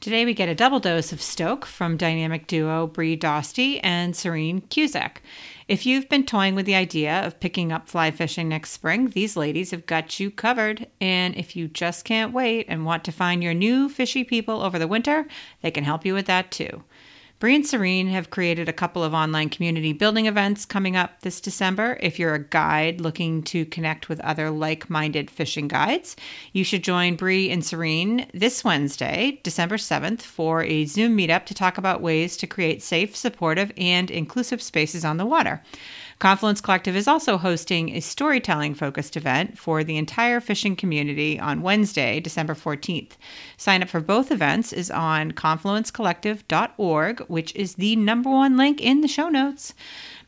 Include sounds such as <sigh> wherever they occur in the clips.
Today we get a double dose of Stoke from dynamic duo Brie Dostie and Serene Cusack. If you've been toying with the idea of picking up fly fishing next spring, these ladies have got you covered. And if you just can't wait and want to find your new fishy people over the winter, they can help you with that too. Brie and Serene have created a couple of online community building events coming up this December. If you're a guide looking to connect with other like minded fishing guides, you should join Brie and Serene this Wednesday, December 7th, for a Zoom meetup to talk about ways to create safe, supportive, and inclusive spaces on the water. Confluence Collective is also hosting a storytelling focused event for the entire fishing community on Wednesday, December 14th. Sign up for both events is on confluencecollective.org, which is the number one link in the show notes.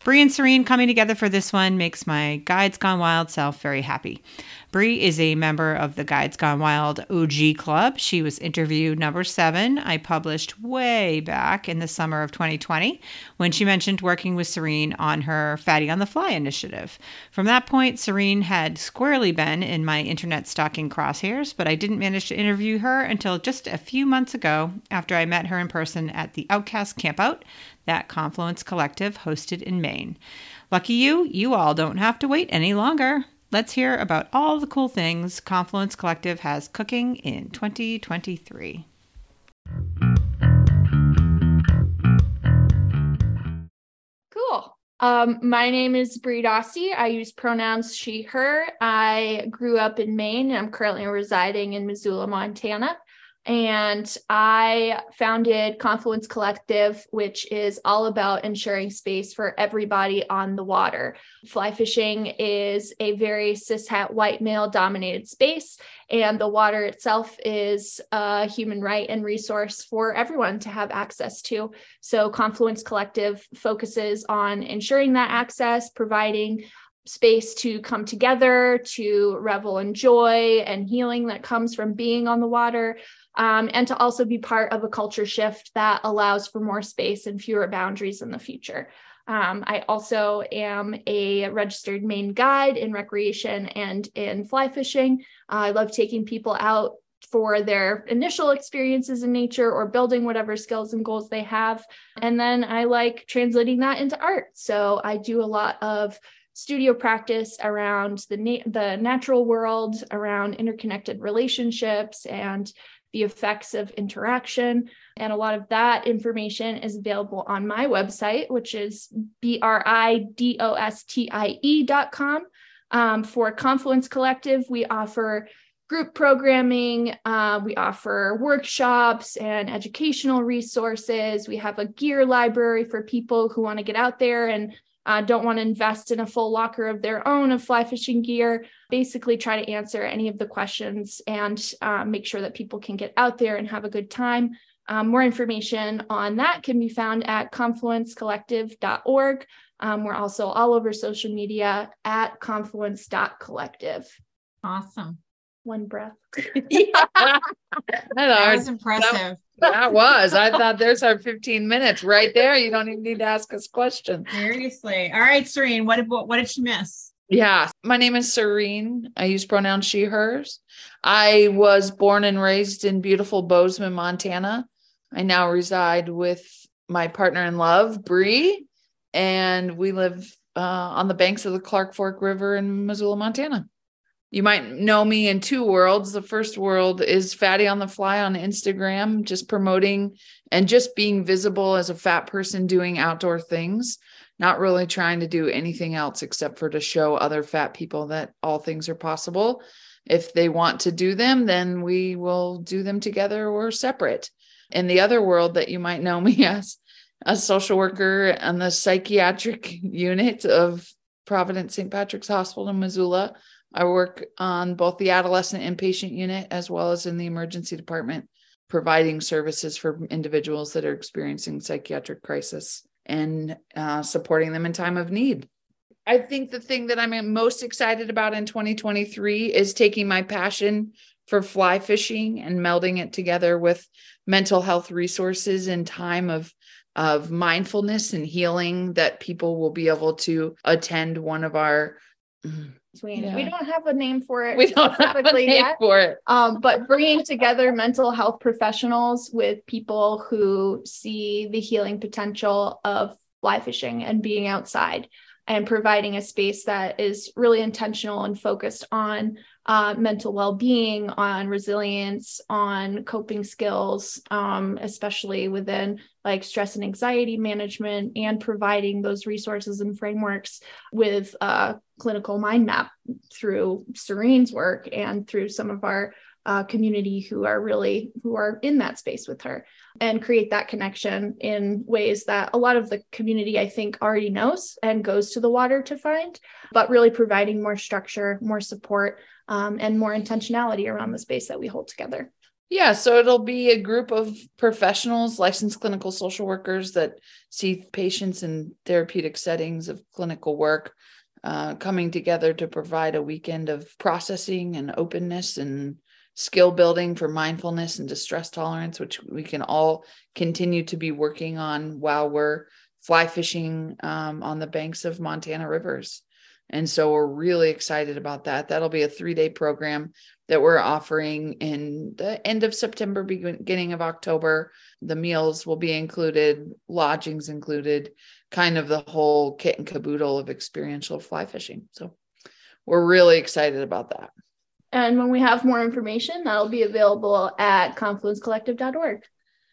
Brie and Serene coming together for this one makes my Guides Gone Wild self very happy. Brie is a member of the Guides Gone Wild OG Club. She was interview number seven. I published way back in the summer of 2020 when she mentioned working with Serene on her Fatty on the Fly initiative. From that point, Serene had squarely been in my internet stalking crosshairs, but I didn't manage to interview her until just a few months ago after I met her in person at the Outcast Campout that Confluence Collective hosted in Maine. Lucky you, you all don't have to wait any longer. Let's hear about all the cool things Confluence Collective has cooking in 2023. Cool. Um, my name is Brie Dostie. I use pronouns she, her. I grew up in Maine and I'm currently residing in Missoula, Montana and I founded Confluence Collective, which is all about ensuring space for everybody on the water. Fly fishing is a very cishet white male dominated space, and the water itself is a human right and resource for everyone to have access to. So, Confluence Collective focuses on ensuring that access, providing space to come together, to revel in joy and healing that comes from being on the water, um, and to also be part of a culture shift that allows for more space and fewer boundaries in the future. Um, I also am a registered Maine guide in recreation and in fly fishing. Uh, I love taking people out for their initial experiences in nature or building whatever skills and goals they have. And then I like translating that into art. So I do a lot of studio practice around the, na- the natural world, around interconnected relationships and the effects of interaction. And a lot of that information is available on my website, which is B R I D O S T I E.com. Um, for Confluence Collective, we offer group programming, uh, we offer workshops and educational resources. We have a gear library for people who want to get out there and uh, don't want to invest in a full locker of their own of fly fishing gear. Basically, try to answer any of the questions and uh, make sure that people can get out there and have a good time. Um, more information on that can be found at confluencecollective.org. Um, we're also all over social media at confluence.collective. Awesome. One breath. yeah. <laughs> <laughs> that was impressive. That was. I thought there's our 15 minutes right there. You don't even need to ask us questions. Seriously. All right, Serene. What did what, did she miss? Yeah. My name is Serene. I use pronouns she, hers. I was born and raised in beautiful Bozeman, Montana. I now reside with my partner in love, Brie, and we live uh, on the banks of the Clark Fork River in Missoula, Montana you might know me in two worlds. The first world is Fatty on the Fly on Instagram, just promoting and just being visible as a fat person doing outdoor things, not really trying to do anything else except for to show other fat people that all things are possible. If they want to do them, then we will do them together or separate. In the other world that you might know <laughs> me as, a social worker on the psychiatric <laughs> unit of Providence St. Patrick's Hospital in Missoula I work on both the adolescent inpatient unit as well as in the emergency department, providing services for individuals that are experiencing psychiatric crisis and uh, supporting them in time of need. I think the thing that I'm most excited about in 2023 is taking my passion for fly fishing and melding it together with mental health resources in time of of mindfulness and healing that people will be able to attend one of our between. Yeah. We don't have a name for it. We don't have a name yet, for it. Um, but bringing together mental health professionals with people who see the healing potential of fly fishing and being outside and providing a space that is really intentional and focused on uh, mental well-being on resilience on coping skills um, especially within like stress and anxiety management and providing those resources and frameworks with a clinical mind map through serene's work and through some of our uh, community who are really who are in that space with her and create that connection in ways that a lot of the community i think already knows and goes to the water to find but really providing more structure more support um, and more intentionality around the space that we hold together. Yeah, so it'll be a group of professionals, licensed clinical social workers that see patients in therapeutic settings of clinical work uh, coming together to provide a weekend of processing and openness and skill building for mindfulness and distress tolerance, which we can all continue to be working on while we're fly fishing um, on the banks of Montana rivers. And so we're really excited about that. That'll be a three day program that we're offering in the end of September, beginning of October. The meals will be included, lodgings included, kind of the whole kit and caboodle of experiential fly fishing. So we're really excited about that. And when we have more information, that'll be available at confluencecollective.org.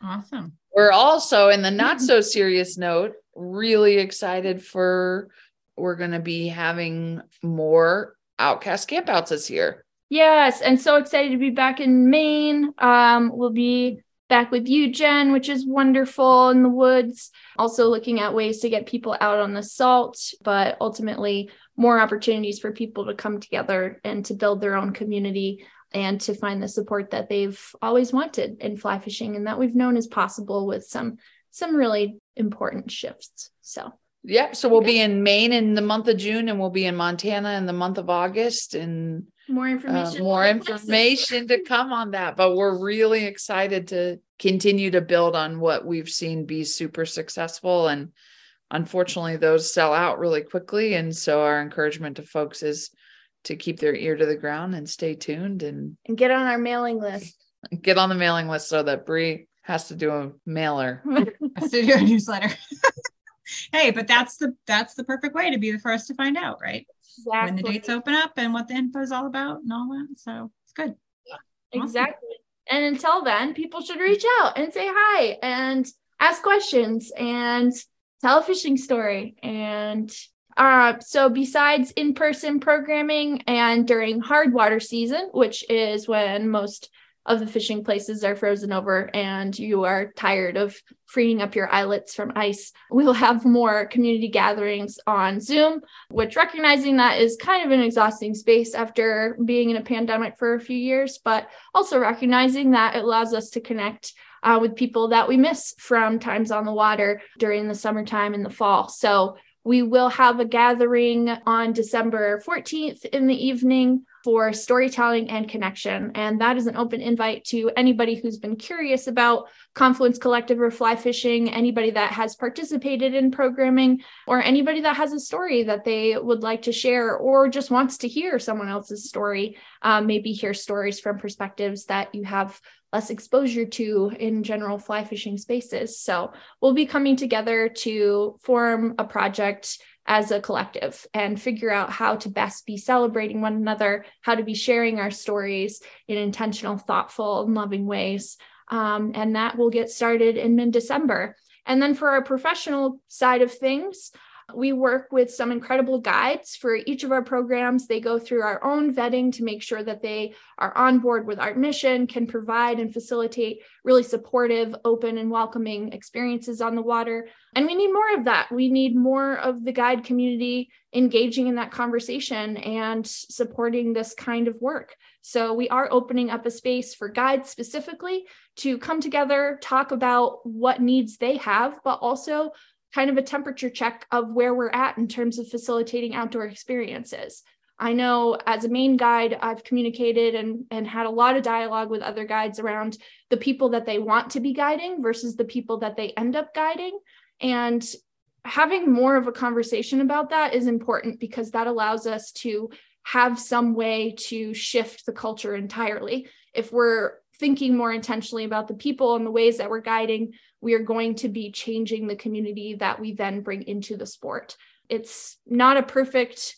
Awesome. We're also, in the not <laughs> so serious note, really excited for we're going to be having more outcast campouts this year. Yes, and so excited to be back in Maine. Um, we'll be back with you, Jen, which is wonderful in the woods. Also looking at ways to get people out on the salt, but ultimately more opportunities for people to come together and to build their own community and to find the support that they've always wanted in fly fishing and that we've known is possible with some some really important shifts. So Yep. So we'll be in Maine in the month of June and we'll be in Montana in the month of August and more uh, information. Uh, more information to come on that. But we're really excited to continue to build on what we've seen be super successful. And unfortunately, those sell out really quickly. And so our encouragement to folks is to keep their ear to the ground and stay tuned and, and get on our mailing list. <laughs> Get on the mailing list so that Brie has to do a mailer. <laughs> has to do a newsletter. <laughs> hey, but that's the that's the perfect way to be the first to find out, right? Exactly. When the dates open up and what the info is all about and all that. So it's good. Awesome. Exactly. And until then, people should reach out and say hi and ask questions and tell a fishing story. And uh, so, besides in person programming and during hard water season, which is when most of the fishing places are frozen over and you are tired of freeing up your eyelets from ice. We'll have more community gatherings on Zoom, which recognizing that is kind of an exhausting space after being in a pandemic for a few years, but also recognizing that it allows us to connect uh, with people that we miss from times on the water during the summertime and the fall. So we will have a gathering on December 14th in the evening for storytelling and connection. And that is an open invite to anybody who's been curious about Confluence Collective or fly fishing, anybody that has participated in programming, or anybody that has a story that they would like to share or just wants to hear someone else's story. Um, maybe hear stories from perspectives that you have less exposure to in general fly fishing spaces. So we'll be coming together to form a project as a collective and figure out how to best be celebrating one another, how to be sharing our stories in intentional, thoughtful, and loving ways. Um, and that will get started in mid December. And then for our professional side of things, we work with some incredible guides for each of our programs. They go through our own vetting to make sure that they are on board with our mission, can provide and facilitate really supportive, open, and welcoming experiences on the water. And we need more of that. We need more of the guide community engaging in that conversation and supporting this kind of work. So we are opening up a space for guides specifically to come together, talk about what needs they have, but also kind of a temperature check of where we're at in terms of facilitating outdoor experiences. I know as a Maine guide, I've communicated and, and had a lot of dialogue with other guides around the people that they want to be guiding versus the people that they end up guiding. And having more of a conversation about that is important because that allows us to have some way to shift the culture entirely. If we're thinking more intentionally about the people and the ways that we're guiding, we are going to be changing the community that we then bring into the sport. It's not a perfect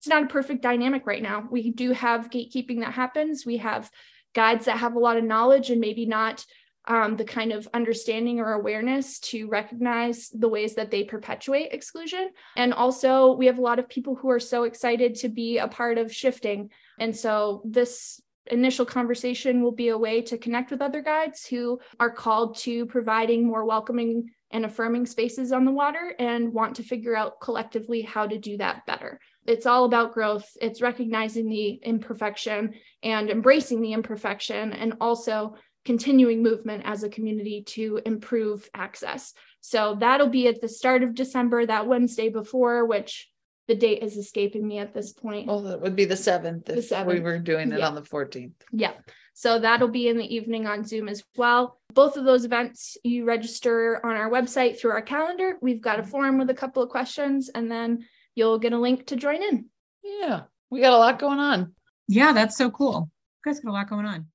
it's not a perfect dynamic right now. We do have gatekeeping that happens. We have guides that have a lot of knowledge and maybe not um, the kind of understanding or awareness to recognize the ways that they perpetuate exclusion. And also, we have a lot of people who are so excited to be a part of shifting. And so, this initial conversation will be a way to connect with other guides who are called to providing more welcoming and affirming spaces on the water and want to figure out collectively how to do that better. It's all about growth. It's recognizing the imperfection and embracing the imperfection and also continuing movement as a community to improve access. So that'll be at the start of December, that Wednesday before, which the date is escaping me at this point. Well, that would be the seventh the 7th. we were doing it yeah. on the 14th. Yeah. So that'll be in the evening on Zoom as well. Both of those events you register on our website through our calendar. We've got a mm-hmm. form with a couple of questions, and then you'll get a link to join in. Yeah, we got a lot going on. Yeah, that's so cool. You guys got a lot going on.